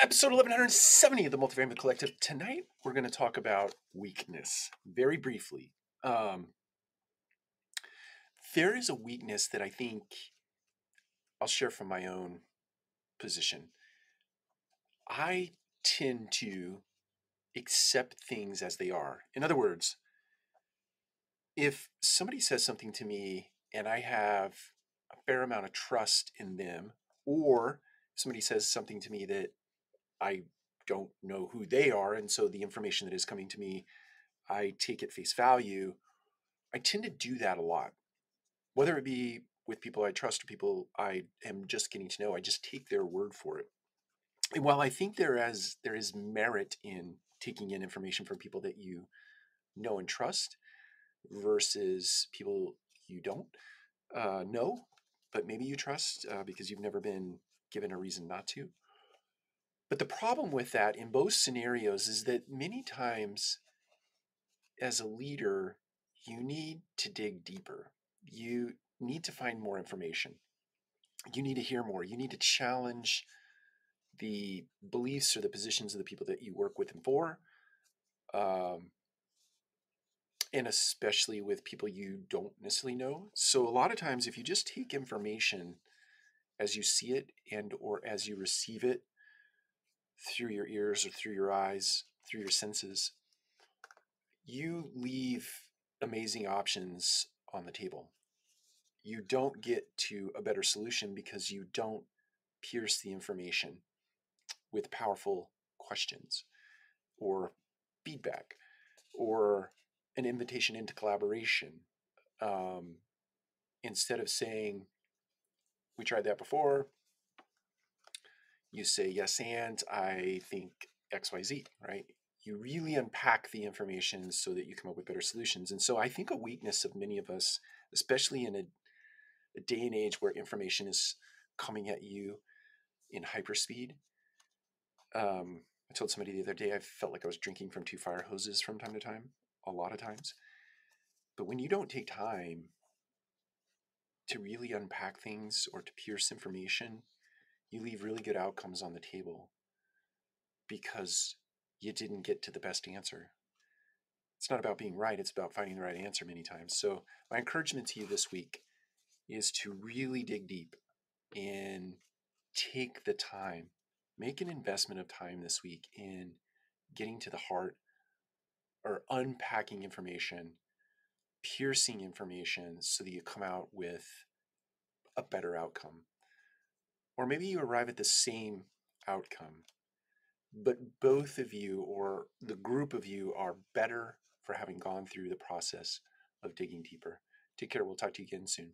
episode 1170 of the Multifamily Collective. Tonight, we're going to talk about weakness very briefly. Um, there is a weakness that I think I'll share from my own position. I tend to accept things as they are. In other words, if somebody says something to me and I have a fair amount of trust in them, or somebody says something to me that I don't know who they are, and so the information that is coming to me, I take at face value. I tend to do that a lot, whether it be with people I trust or people I am just getting to know. I just take their word for it. And while I think there is there is merit in taking in information from people that you know and trust versus people you don't uh, know, but maybe you trust uh, because you've never been given a reason not to. But the problem with that in both scenarios is that many times as a leader, you need to dig deeper. You need to find more information. You need to hear more. You need to challenge the beliefs or the positions of the people that you work with and for. Um, and especially with people you don't necessarily know. So a lot of times if you just take information as you see it and or as you receive it through your ears or through your eyes, through your senses, you leave amazing options on the table. You don't get to a better solution because you don't pierce the information with powerful questions or feedback or an invitation into collaboration. Um, instead of saying, we tried that before, you say, yes, and I think XYZ, right? You really unpack the information so that you come up with better solutions. And so I think a weakness of many of us, especially in a, a day and age where information is coming at you in hyperspeed. Um, I told somebody the other day I felt like I was drinking from two fire hoses from time to time, a lot of times. But when you don't take time to really unpack things or to pierce information, you leave really good outcomes on the table because you didn't get to the best answer. It's not about being right, it's about finding the right answer many times. So, my encouragement to you this week is to really dig deep and take the time, make an investment of time this week in getting to the heart or unpacking information, piercing information so that you come out with a better outcome. Or maybe you arrive at the same outcome, but both of you or the group of you are better for having gone through the process of digging deeper. Take care. We'll talk to you again soon.